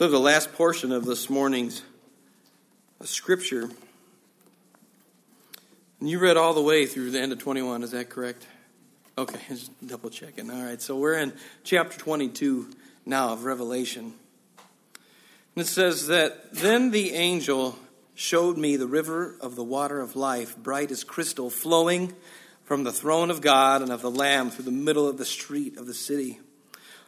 So, the last portion of this morning's uh, scripture, and you read all the way through the end of 21, is that correct? Okay, just double checking. All right, so we're in chapter 22 now of Revelation. And it says that then the angel showed me the river of the water of life, bright as crystal, flowing from the throne of God and of the Lamb through the middle of the street of the city.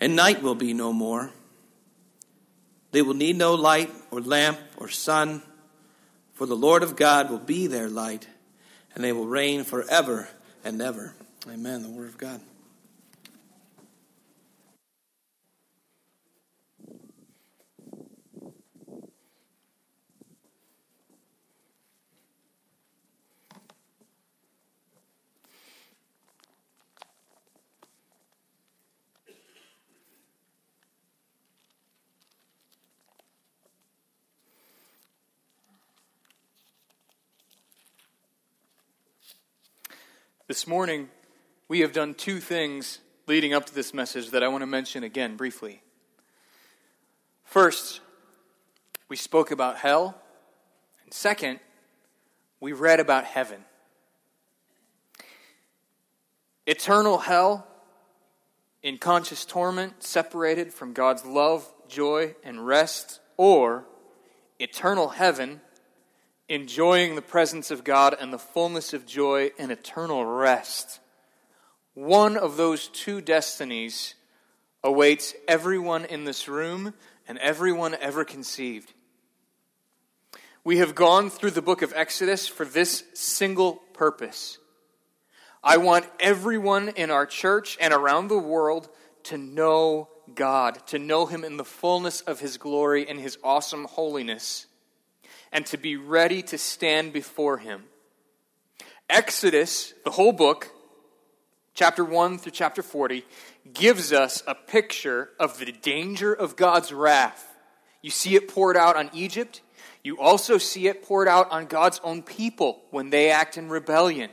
and night will be no more. They will need no light or lamp or sun, for the Lord of God will be their light, and they will reign forever and ever. Amen. The Word of God. This morning, we have done two things leading up to this message that I want to mention again briefly. First, we spoke about hell. And second, we read about heaven. Eternal hell in conscious torment, separated from God's love, joy, and rest, or eternal heaven enjoying the presence of God and the fullness of joy and eternal rest. One of those two destinies awaits everyone in this room and everyone ever conceived. We have gone through the book of Exodus for this single purpose. I want everyone in our church and around the world to know God, to know Him in the fullness of His glory and His awesome holiness and to be ready to stand before him. Exodus, the whole book, chapter 1 through chapter 40, gives us a picture of the danger of God's wrath. You see it poured out on Egypt. You also see it poured out on God's own people when they act in rebellion.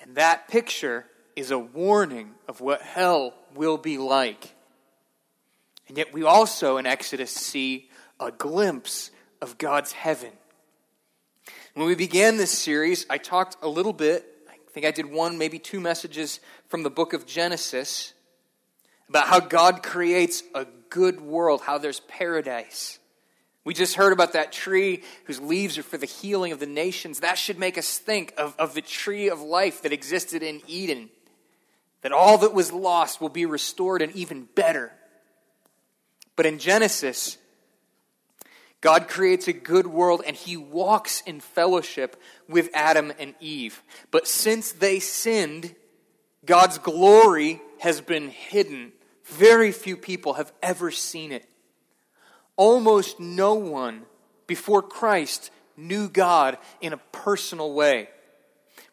And that picture is a warning of what hell will be like. And yet, we also in Exodus see a glimpse of God's heaven. When we began this series, I talked a little bit, I think I did one, maybe two messages from the book of Genesis about how God creates a good world, how there's paradise. We just heard about that tree whose leaves are for the healing of the nations. That should make us think of, of the tree of life that existed in Eden. That all that was lost will be restored and even better. But in Genesis, God creates a good world and he walks in fellowship with Adam and Eve. But since they sinned, God's glory has been hidden. Very few people have ever seen it. Almost no one before Christ knew God in a personal way.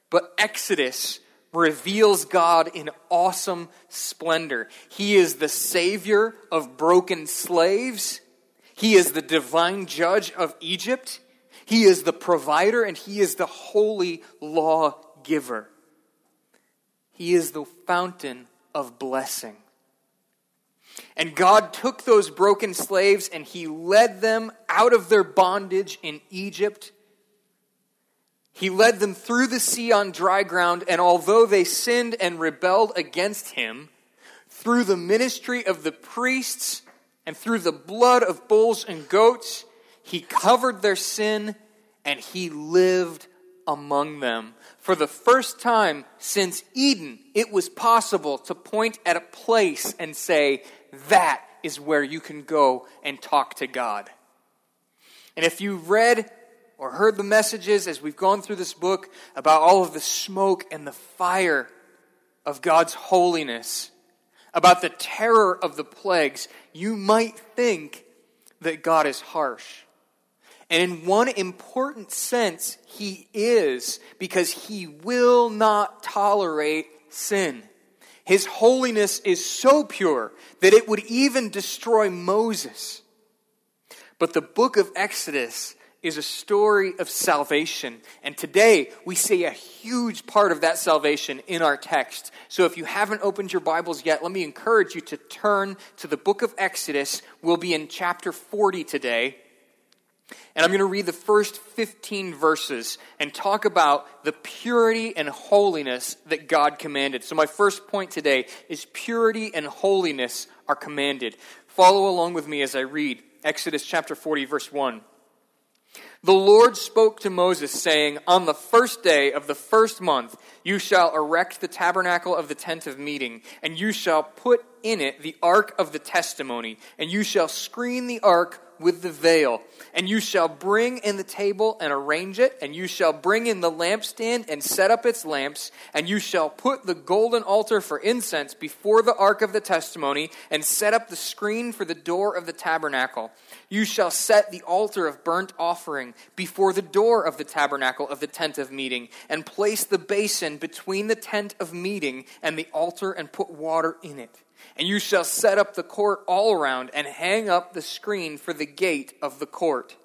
But Exodus reveals God in awesome splendor. He is the Savior of broken slaves he is the divine judge of Egypt. He is the provider and he is the holy law giver. He is the fountain of blessing. And God took those broken slaves and he led them out of their bondage in Egypt. He led them through the sea on dry ground, and although they sinned and rebelled against him, through the ministry of the priests and through the blood of bulls and goats, he covered their sin and he lived among them. For the first time since Eden, it was possible to point at a place and say, that is where you can go and talk to God. And if you've read or heard the messages as we've gone through this book about all of the smoke and the fire of God's holiness, about the terror of the plagues, you might think that God is harsh. And in one important sense, he is, because he will not tolerate sin. His holiness is so pure that it would even destroy Moses. But the book of Exodus is a story of salvation. And today we see a huge part of that salvation in our text. So if you haven't opened your Bibles yet, let me encourage you to turn to the book of Exodus. We'll be in chapter 40 today. And I'm going to read the first 15 verses and talk about the purity and holiness that God commanded. So, my first point today is purity and holiness are commanded. Follow along with me as I read Exodus chapter 40, verse 1. The Lord spoke to Moses, saying, On the first day of the first month, you shall erect the tabernacle of the tent of meeting, and you shall put in it the ark of the testimony, and you shall screen the ark with the veil. And you shall bring in the table and arrange it, and you shall bring in the lampstand and set up its lamps, and you shall put the golden altar for incense before the ark of the testimony, and set up the screen for the door of the tabernacle. You shall set the altar of burnt offering before the door of the tabernacle of the tent of meeting, and place the basin between the tent of meeting and the altar, and put water in it. And you shall set up the court all around, and hang up the screen for the gate of the court.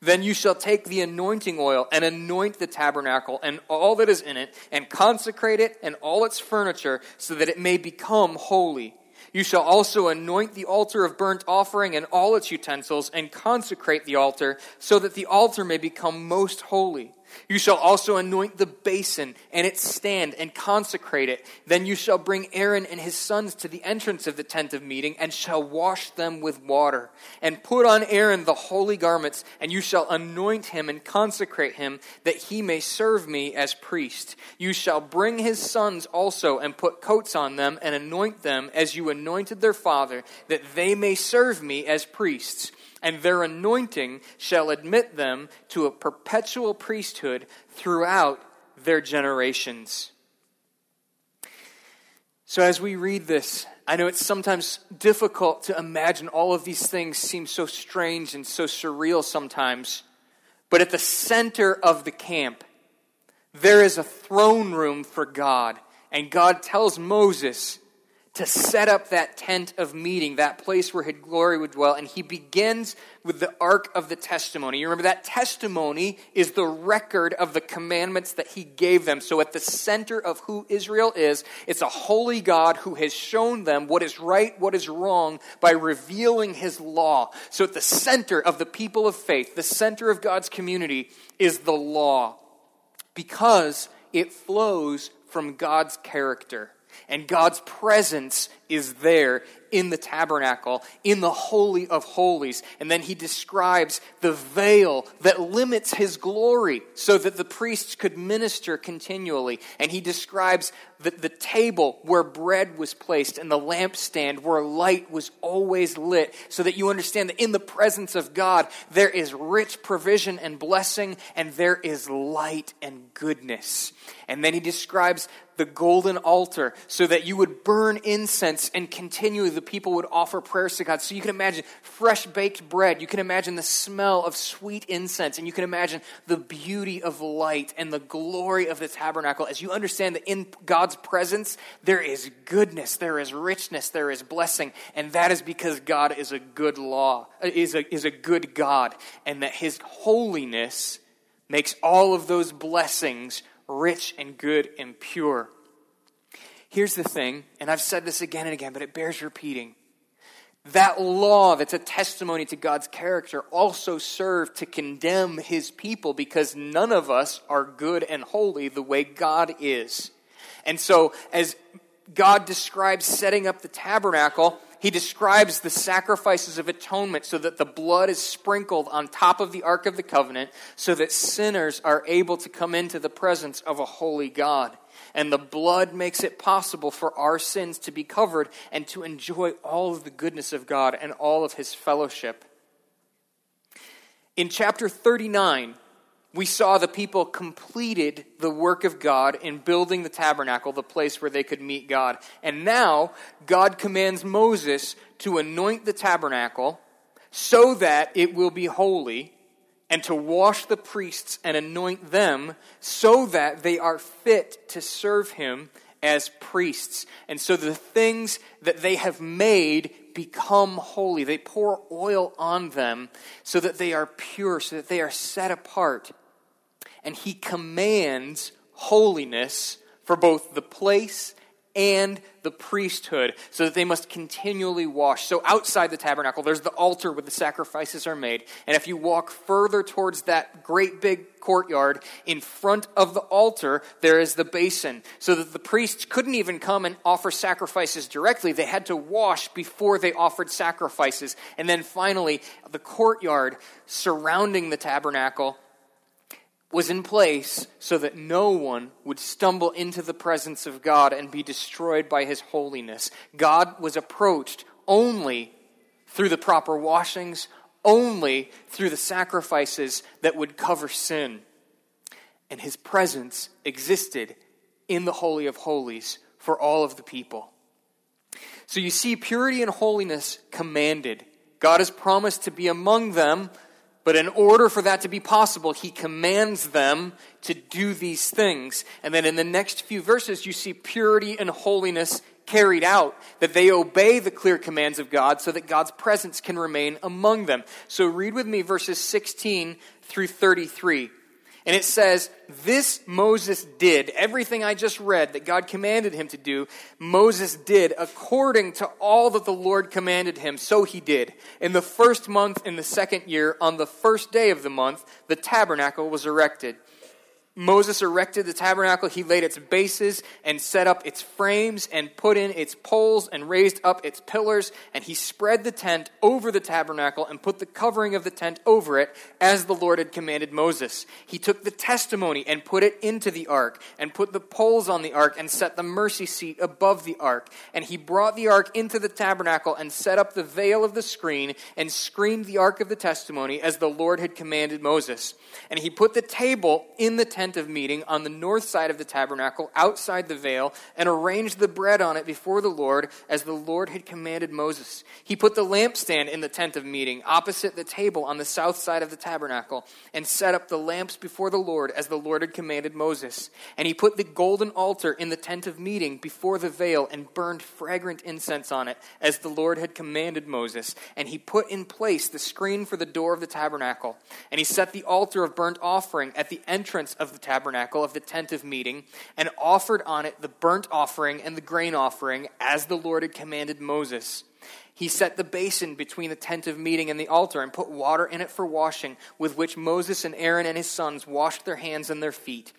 Then you shall take the anointing oil and anoint the tabernacle and all that is in it, and consecrate it and all its furniture, so that it may become holy. You shall also anoint the altar of burnt offering and all its utensils, and consecrate the altar, so that the altar may become most holy. You shall also anoint the basin and its stand and consecrate it. Then you shall bring Aaron and his sons to the entrance of the tent of meeting and shall wash them with water. And put on Aaron the holy garments, and you shall anoint him and consecrate him that he may serve me as priest. You shall bring his sons also and put coats on them and anoint them as you anointed their father, that they may serve me as priests and their anointing shall admit them to a perpetual priesthood throughout their generations. So, as we read this, I know it's sometimes difficult to imagine all of these things seem so strange and so surreal sometimes. But at the center of the camp, there is a throne room for God. And God tells Moses, to set up that tent of meeting, that place where his glory would dwell. And he begins with the ark of the testimony. You remember that testimony is the record of the commandments that he gave them. So at the center of who Israel is, it's a holy God who has shown them what is right, what is wrong by revealing his law. So at the center of the people of faith, the center of God's community is the law because it flows from God's character. And God's presence is there in the tabernacle, in the Holy of Holies. And then he describes the veil that limits his glory so that the priests could minister continually. And he describes the, the table where bread was placed and the lampstand where light was always lit so that you understand that in the presence of God there is rich provision and blessing and there is light and goodness. And then he describes the golden altar so that you would burn incense and continually the people would offer prayers to God. So you can imagine fresh baked bread. You can imagine the smell of sweet incense and you can imagine the beauty of light and the glory of the tabernacle as you understand that in God's presence there is goodness, there is richness, there is blessing, and that is because God is a good law, uh, is a, is a good God, and that his holiness makes all of those blessings rich and good and pure. Here's the thing, and I've said this again and again, but it bears repeating. That law that's a testimony to God's character also served to condemn his people because none of us are good and holy the way God is. And so, as God describes setting up the tabernacle, he describes the sacrifices of atonement so that the blood is sprinkled on top of the Ark of the Covenant so that sinners are able to come into the presence of a holy God. And the blood makes it possible for our sins to be covered and to enjoy all of the goodness of God and all of his fellowship. In chapter 39, we saw the people completed the work of God in building the tabernacle, the place where they could meet God. And now, God commands Moses to anoint the tabernacle, so that it will be holy, and to wash the priests and anoint them, so that they are fit to serve him as priests. And so the things that they have made become holy. They pour oil on them so that they are pure, so that they are set apart. And he commands holiness for both the place and the priesthood, so that they must continually wash. So outside the tabernacle, there's the altar where the sacrifices are made. And if you walk further towards that great big courtyard, in front of the altar, there is the basin, so that the priests couldn't even come and offer sacrifices directly. They had to wash before they offered sacrifices. And then finally, the courtyard surrounding the tabernacle was in place so that no one would stumble into the presence of God and be destroyed by his holiness. God was approached only through the proper washings, only through the sacrifices that would cover sin. And his presence existed in the Holy of Holies for all of the people. So you see, purity and holiness commanded. God has promised to be among them but in order for that to be possible, he commands them to do these things. And then in the next few verses, you see purity and holiness carried out, that they obey the clear commands of God so that God's presence can remain among them. So read with me verses 16 through 33. And it says, This Moses did, everything I just read that God commanded him to do, Moses did according to all that the Lord commanded him. So he did. In the first month, in the second year, on the first day of the month, the tabernacle was erected. Moses erected the tabernacle. He laid its bases and set up its frames and put in its poles and raised up its pillars. And he spread the tent over the tabernacle and put the covering of the tent over it as the Lord had commanded Moses. He took the testimony and put it into the ark and put the poles on the ark and set the mercy seat above the ark. And he brought the ark into the tabernacle and set up the veil of the screen and screened the ark of the testimony as the Lord had commanded Moses. And he put the table in the tent of meeting on the north side of the tabernacle, outside the veil, and arranged the bread on it before the Lord, as the Lord had commanded Moses. He put the lampstand in the tent of meeting, opposite the table on the south side of the tabernacle, and set up the lamps before the Lord, as the Lord had commanded Moses. And he put the golden altar in the tent of meeting before the veil, and burned fragrant incense on it, as the Lord had commanded Moses. And he put in place the screen for the door of the tabernacle. And he set the altar of burnt offering at the entrance of the tabernacle of the tent of meeting, and offered on it the burnt offering and the grain offering, as the Lord had commanded Moses. He set the basin between the tent of meeting and the altar, and put water in it for washing, with which Moses and Aaron and his sons washed their hands and their feet.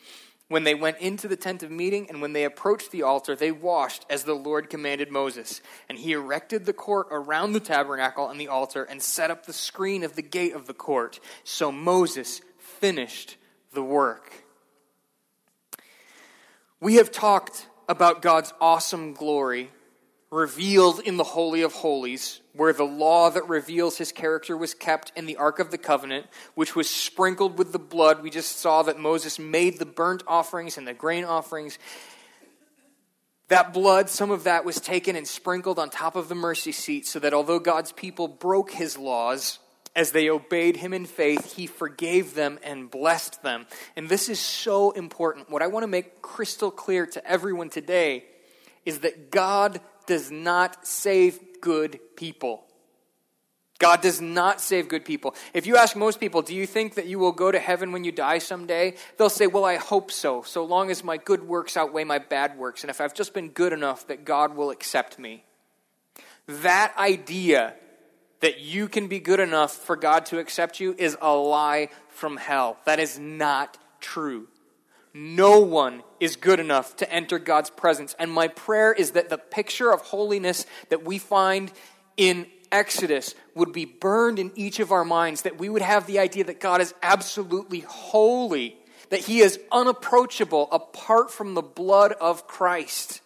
When they went into the tent of meeting and when they approached the altar, they washed as the Lord commanded Moses. And he erected the court around the tabernacle and the altar and set up the screen of the gate of the court. So Moses finished the work. We have talked about God's awesome glory revealed in the Holy of Holies, where the law that reveals his character was kept in the Ark of the Covenant, which was sprinkled with the blood. We just saw that Moses made the burnt offerings and the grain offerings. That blood, some of that was taken and sprinkled on top of the mercy seat, so that although God's people broke his laws, as they obeyed him in faith, he forgave them and blessed them. And this is so important. What I want to make crystal clear to everyone today is that God does not save good people. God does not save good people. If you ask most people, do you think that you will go to heaven when you die someday? They'll say, well, I hope so, so long as my good works outweigh my bad works, and if I've just been good enough that God will accept me. That idea that you can be good enough for God to accept you is a lie from hell. That is not true. No one is good enough to enter God's presence. And my prayer is that the picture of holiness that we find in Exodus would be burned in each of our minds, that we would have the idea that God is absolutely holy, that He is unapproachable apart from the blood of Christ.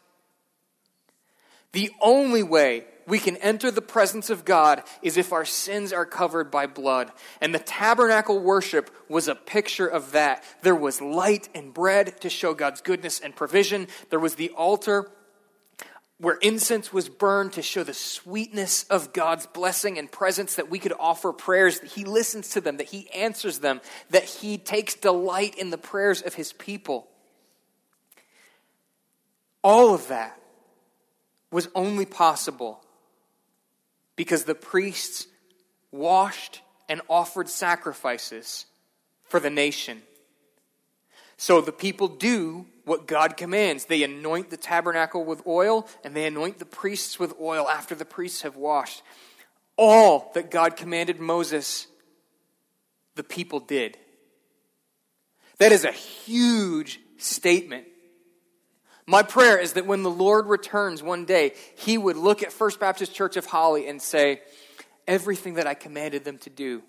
The only way we can enter the presence of God is if our sins are covered by blood. And the tabernacle worship was a picture of that. There was light and bread to show God's goodness and provision, there was the altar where incense was burned to show the sweetness of God's blessing and presence, that we could offer prayers, that He listens to them, that He answers them, that He takes delight in the prayers of His people. All of that was only possible because the priests washed and offered sacrifices for the nation. So the people do what God commands. They anoint the tabernacle with oil, and they anoint the priests with oil after the priests have washed. All that God commanded Moses, the people did. That is a huge statement. My prayer is that when the Lord returns one day, he would look at First Baptist Church of Holly and say, Everything that I commanded them to do,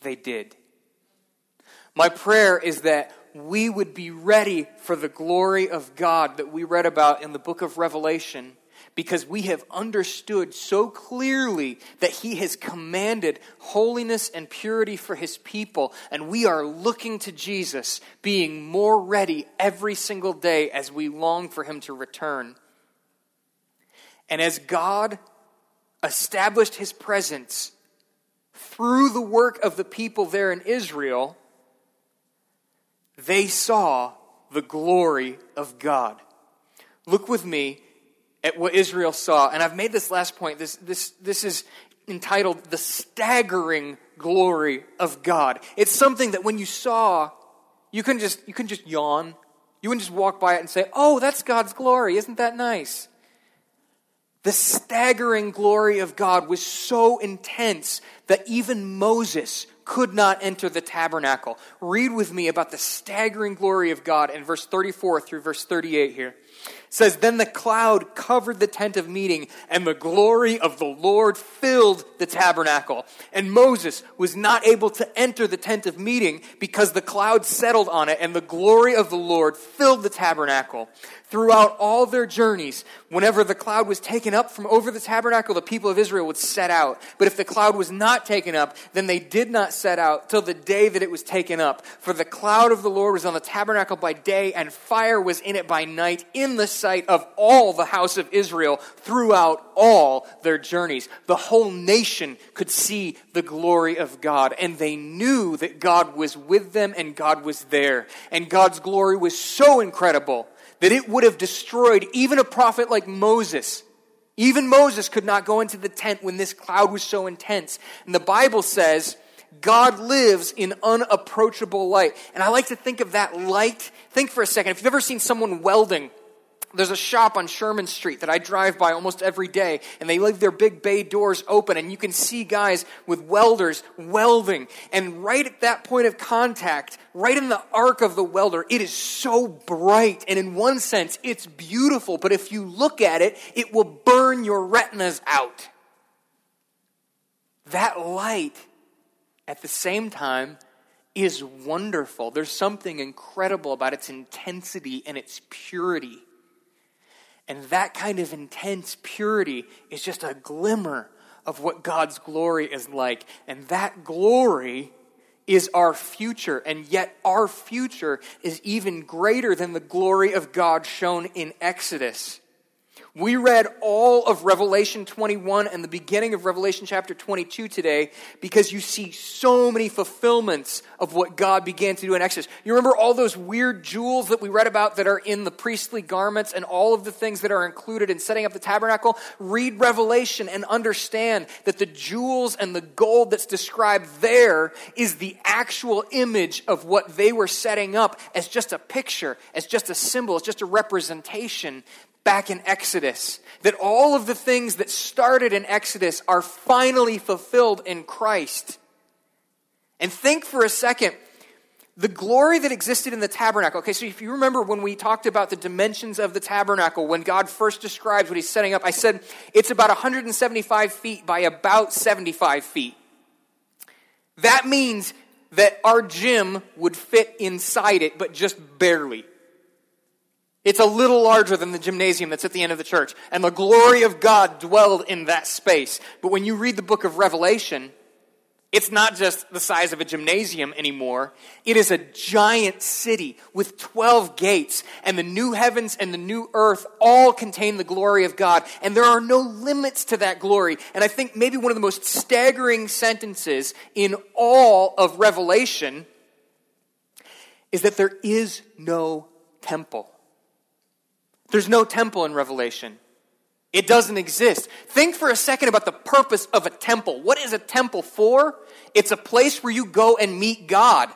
they did. My prayer is that we would be ready for the glory of God that we read about in the book of Revelation because we have understood so clearly that He has commanded holiness and purity for His people, and we are looking to Jesus, being more ready every single day as we long for Him to return. And as God established His presence through the work of the people there in Israel, they saw the glory of God. Look with me at what Israel saw. And I've made this last point. This, this, this is entitled The Staggering Glory of God. It's something that when you saw, you can just, you can just yawn. You wouldn't just walk by it and say, Oh, that's God's glory. Isn't that nice? The staggering glory of God was so intense that even Moses could not enter the tabernacle. Read with me about the staggering glory of God in verse 34 through verse 38 here says, Then the cloud covered the tent of meeting, and the glory of the Lord filled the tabernacle. And Moses was not able to enter the tent of meeting because the cloud settled on it, and the glory of the Lord filled the tabernacle. Throughout all their journeys, whenever the cloud was taken up from over the tabernacle, the people of Israel would set out. But if the cloud was not taken up, then they did not set out till the day that it was taken up. For the cloud of the Lord was on the tabernacle by day, and fire was in it by night, in the sight of all the house of Israel throughout all their journeys. The whole nation could see the glory of God, and they knew that God was with them and God was there. And God's glory was so incredible that it would have destroyed even a prophet like Moses. Even Moses could not go into the tent when this cloud was so intense. And the Bible says, God lives in unapproachable light. And I like to think of that light. Think for a second. If you've ever seen someone welding, there's a shop on Sherman Street that I drive by almost every day, and they leave their big bay doors open, and you can see guys with welders welding. And right at that point of contact, right in the arc of the welder, it is so bright. And in one sense, it's beautiful, but if you look at it, it will burn your retinas out. That light, at the same time, is wonderful. There's something incredible about its intensity and its purity. And that kind of intense purity is just a glimmer of what God's glory is like. And that glory is our future. And yet, our future is even greater than the glory of God shown in Exodus. We read all of Revelation 21 and the beginning of Revelation chapter 22 today because you see so many fulfillments of what God began to do in Exodus. You remember all those weird jewels that we read about that are in the priestly garments and all of the things that are included in setting up the tabernacle? Read Revelation and understand that the jewels and the gold that's described there is the actual image of what they were setting up as just a picture, as just a symbol, as just a representation back in Exodus. That all of the things that started in Exodus are finally fulfilled in Christ. And think for a second the glory that existed in the tabernacle. Okay, so if you remember when we talked about the dimensions of the tabernacle, when God first describes what he's setting up, I said it's about 175 feet by about 75 feet. That means that our gym would fit inside it, but just barely. It's a little larger than the gymnasium that's at the end of the church. And the glory of God dwelled in that space. But when you read the book of Revelation, It's not just the size of a gymnasium anymore. It is a giant city with 12 gates, and the new heavens and the new earth all contain the glory of God, and there are no limits to that glory. And I think maybe one of the most staggering sentences in all of Revelation is that there is no temple. There's no temple in Revelation. It doesn't exist. Think for a second about the purpose of a temple. What is a temple for? It's a place where you go and meet God.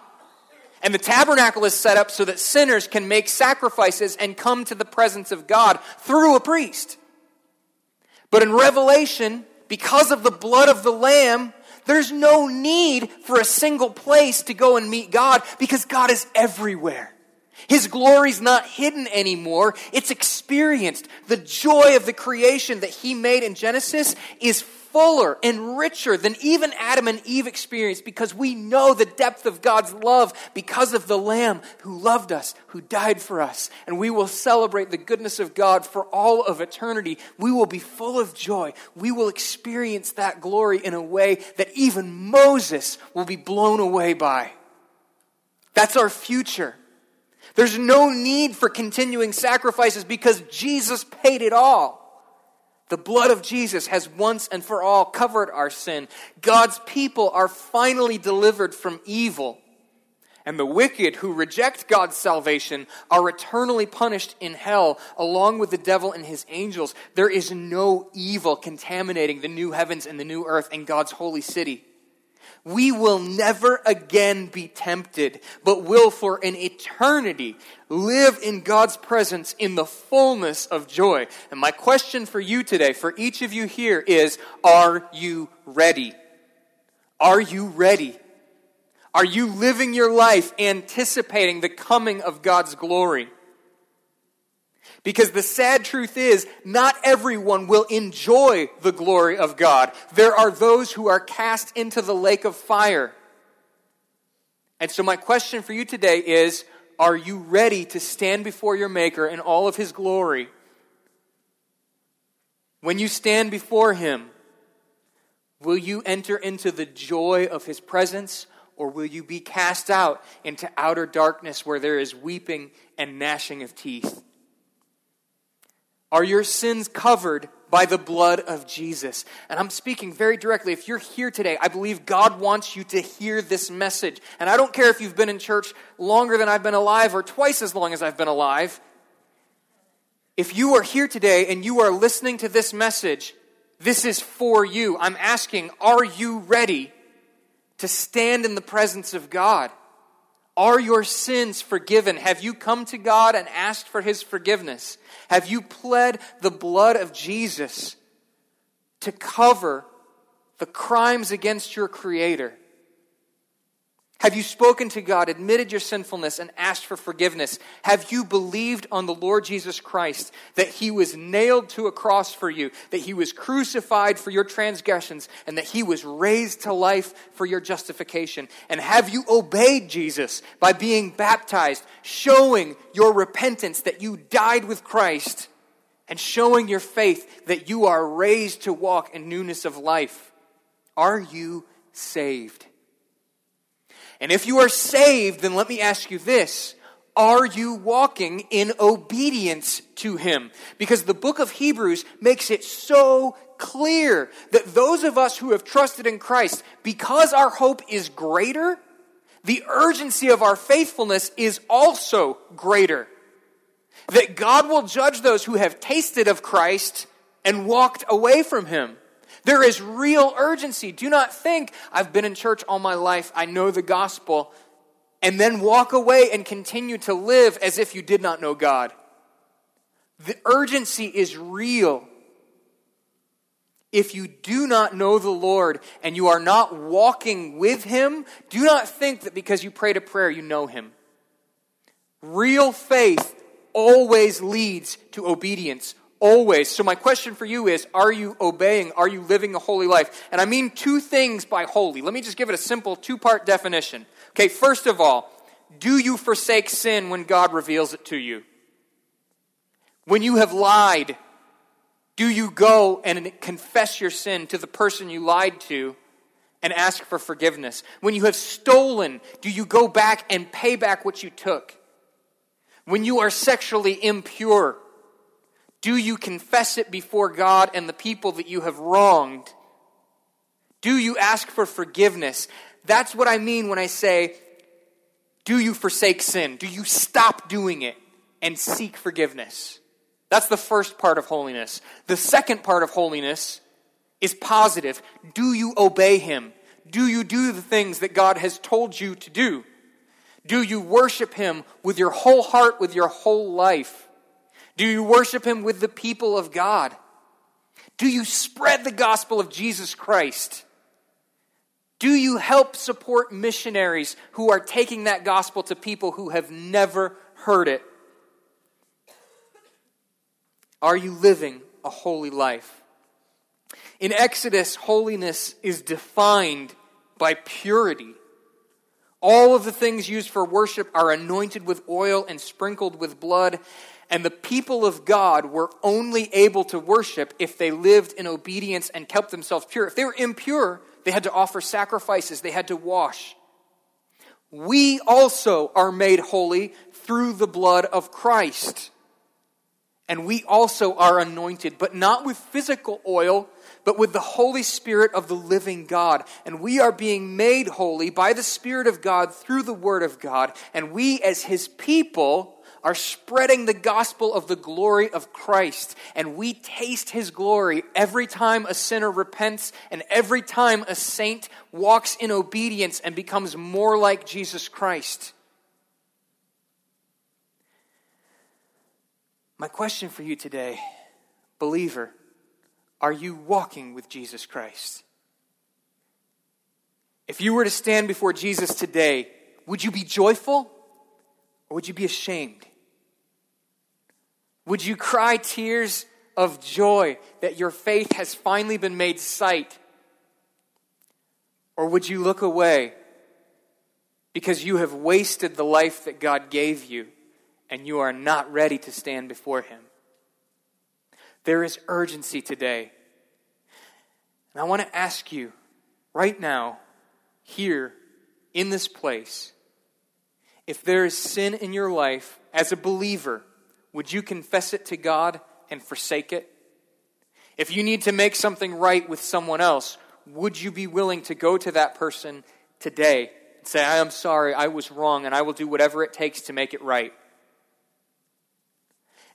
And the tabernacle is set up so that sinners can make sacrifices and come to the presence of God through a priest. But in Revelation, because of the blood of the Lamb, there's no need for a single place to go and meet God because God is everywhere. His glory's not hidden anymore. It's experienced. The joy of the creation that he made in Genesis is fuller and richer than even Adam and Eve experienced because we know the depth of God's love because of the Lamb who loved us, who died for us. And we will celebrate the goodness of God for all of eternity. We will be full of joy. We will experience that glory in a way that even Moses will be blown away by. That's our future. There's no need for continuing sacrifices because Jesus paid it all. The blood of Jesus has once and for all covered our sin. God's people are finally delivered from evil. And the wicked who reject God's salvation are eternally punished in hell along with the devil and his angels. There is no evil contaminating the new heavens and the new earth and God's holy city we will never again be tempted, but will for an eternity live in God's presence in the fullness of joy. And my question for you today, for each of you here, is Are you ready? Are you ready? Are you living your life anticipating the coming of God's glory? Because the sad truth is, not everyone will enjoy the glory of God. There are those who are cast into the lake of fire. And so, my question for you today is Are you ready to stand before your Maker in all of His glory? When you stand before Him, will you enter into the joy of His presence, or will you be cast out into outer darkness where there is weeping and gnashing of teeth? Are your sins covered by the blood of Jesus? And I'm speaking very directly. If you're here today, I believe God wants you to hear this message. And I don't care if you've been in church longer than I've been alive or twice as long as I've been alive. If you are here today and you are listening to this message, this is for you. I'm asking, are you ready to stand in the presence of God? Are your sins forgiven? Have you come to God and asked for His forgiveness? Have you pled the blood of Jesus to cover the crimes against your Creator? Have you spoken to God, admitted your sinfulness, and asked for forgiveness? Have you believed on the Lord Jesus Christ that He was nailed to a cross for you, that He was crucified for your transgressions, and that He was raised to life for your justification? And have you obeyed Jesus by being baptized, showing your repentance that you died with Christ, and showing your faith that you are raised to walk in newness of life? Are you saved? And if you are saved, then let me ask you this. Are you walking in obedience to Him? Because the book of Hebrews makes it so clear that those of us who have trusted in Christ, because our hope is greater, the urgency of our faithfulness is also greater. That God will judge those who have tasted of Christ and walked away from Him. There is real urgency. Do not think, I've been in church all my life, I know the gospel, and then walk away and continue to live as if you did not know God. The urgency is real. If you do not know the Lord and you are not walking with Him, do not think that because you prayed a prayer, you know Him. Real faith always leads to obedience, Always. So, my question for you is Are you obeying? Are you living a holy life? And I mean two things by holy. Let me just give it a simple two part definition. Okay, first of all, do you forsake sin when God reveals it to you? When you have lied, do you go and confess your sin to the person you lied to and ask for forgiveness? When you have stolen, do you go back and pay back what you took? When you are sexually impure, do you confess it before God and the people that you have wronged? Do you ask for forgiveness? That's what I mean when I say, do you forsake sin? Do you stop doing it and seek forgiveness? That's the first part of holiness. The second part of holiness is positive. Do you obey Him? Do you do the things that God has told you to do? Do you worship Him with your whole heart, with your whole life? Do you worship Him with the people of God? Do you spread the gospel of Jesus Christ? Do you help support missionaries who are taking that gospel to people who have never heard it? Are you living a holy life? In Exodus, holiness is defined by purity. All of the things used for worship are anointed with oil and sprinkled with blood, and the people of God were only able to worship if they lived in obedience and kept themselves pure. If they were impure, they had to offer sacrifices, they had to wash. We also are made holy through the blood of Christ. And we also are anointed, but not with physical oil, but with the Holy Spirit of the living God. And we are being made holy by the Spirit of God through the Word of God. And we, as His people, are spreading the gospel of the glory of Christ. And we taste his glory every time a sinner repents and every time a saint walks in obedience and becomes more like Jesus Christ. My question for you today, believer, are you walking with Jesus Christ? If you were to stand before Jesus today, would you be joyful or would you be ashamed? Would you cry tears of joy that your faith has finally been made sight? Or would you look away because you have wasted the life that God gave you and you are not ready to stand before Him? There is urgency today. And I want to ask you right now, here in this place, if there is sin in your life as a believer, would you confess it to God and forsake it? If you need to make something right with someone else, would you be willing to go to that person today and say, I am sorry, I was wrong, and I will do whatever it takes to make it right?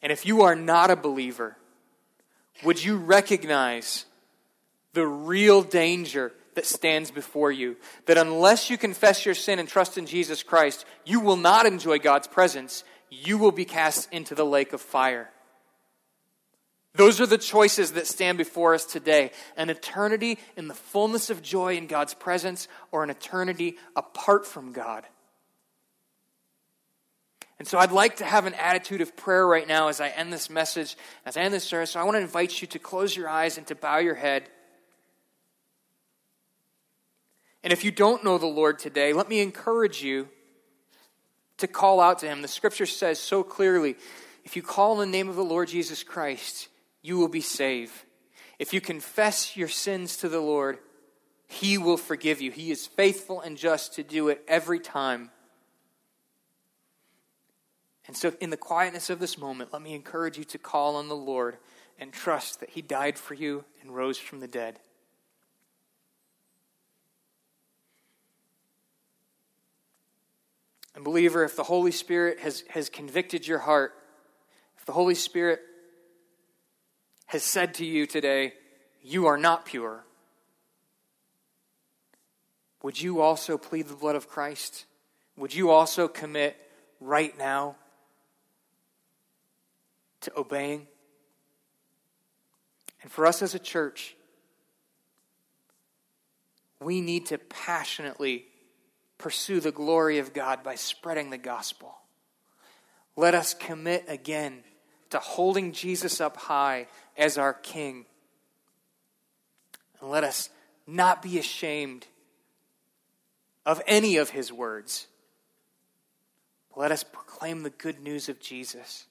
And if you are not a believer, would you recognize the real danger that stands before you? That unless you confess your sin and trust in Jesus Christ, you will not enjoy God's presence you will be cast into the lake of fire. Those are the choices that stand before us today an eternity in the fullness of joy in God's presence, or an eternity apart from God. And so I'd like to have an attitude of prayer right now as I end this message, as I end this service. So I want to invite you to close your eyes and to bow your head. And if you don't know the Lord today, let me encourage you to call out to him. The scripture says so clearly if you call on the name of the Lord Jesus Christ, you will be saved. If you confess your sins to the Lord, he will forgive you. He is faithful and just to do it every time. And so, in the quietness of this moment, let me encourage you to call on the Lord and trust that He died for you and rose from the dead. And, believer, if the Holy Spirit has, has convicted your heart, if the Holy Spirit has said to you today, you are not pure, would you also plead the blood of Christ? Would you also commit right now to obeying? And for us as a church, we need to passionately pursue the glory of God by spreading the gospel. Let us commit again to holding Jesus up high as our King. And let us not be ashamed of any of his words. Let us proclaim the good news of Jesus.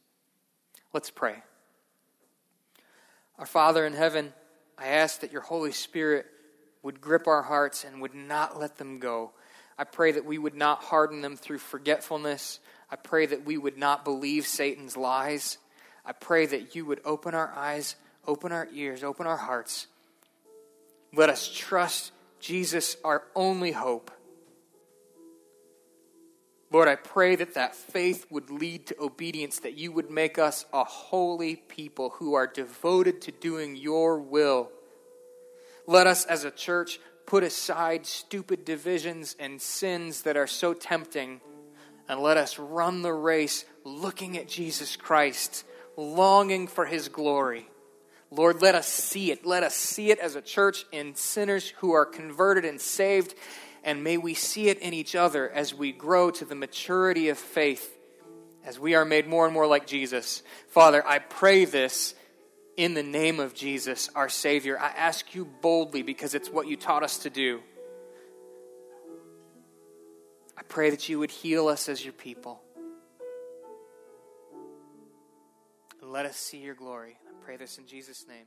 Let's pray. Our Father in heaven, I ask that your Holy Spirit would grip our hearts and would not let them go. I pray that we would not harden them through forgetfulness. I pray that we would not believe Satan's lies. I pray that you would open our eyes, open our ears, open our hearts. Let us trust Jesus, our only hope. Lord, I pray that that faith would lead to obedience, that you would make us a holy people who are devoted to doing your will. Let us as a church put aside stupid divisions and sins that are so tempting, and let us run the race looking at Jesus Christ, longing for his glory. Lord, let us see it. Let us see it as a church in sinners who are converted and saved and may we see it in each other as we grow to the maturity of faith, as we are made more and more like Jesus. Father, I pray this in the name of Jesus, our Savior. I ask you boldly because it's what you taught us to do. I pray that you would heal us as your people. And let us see your glory. I pray this in Jesus' name.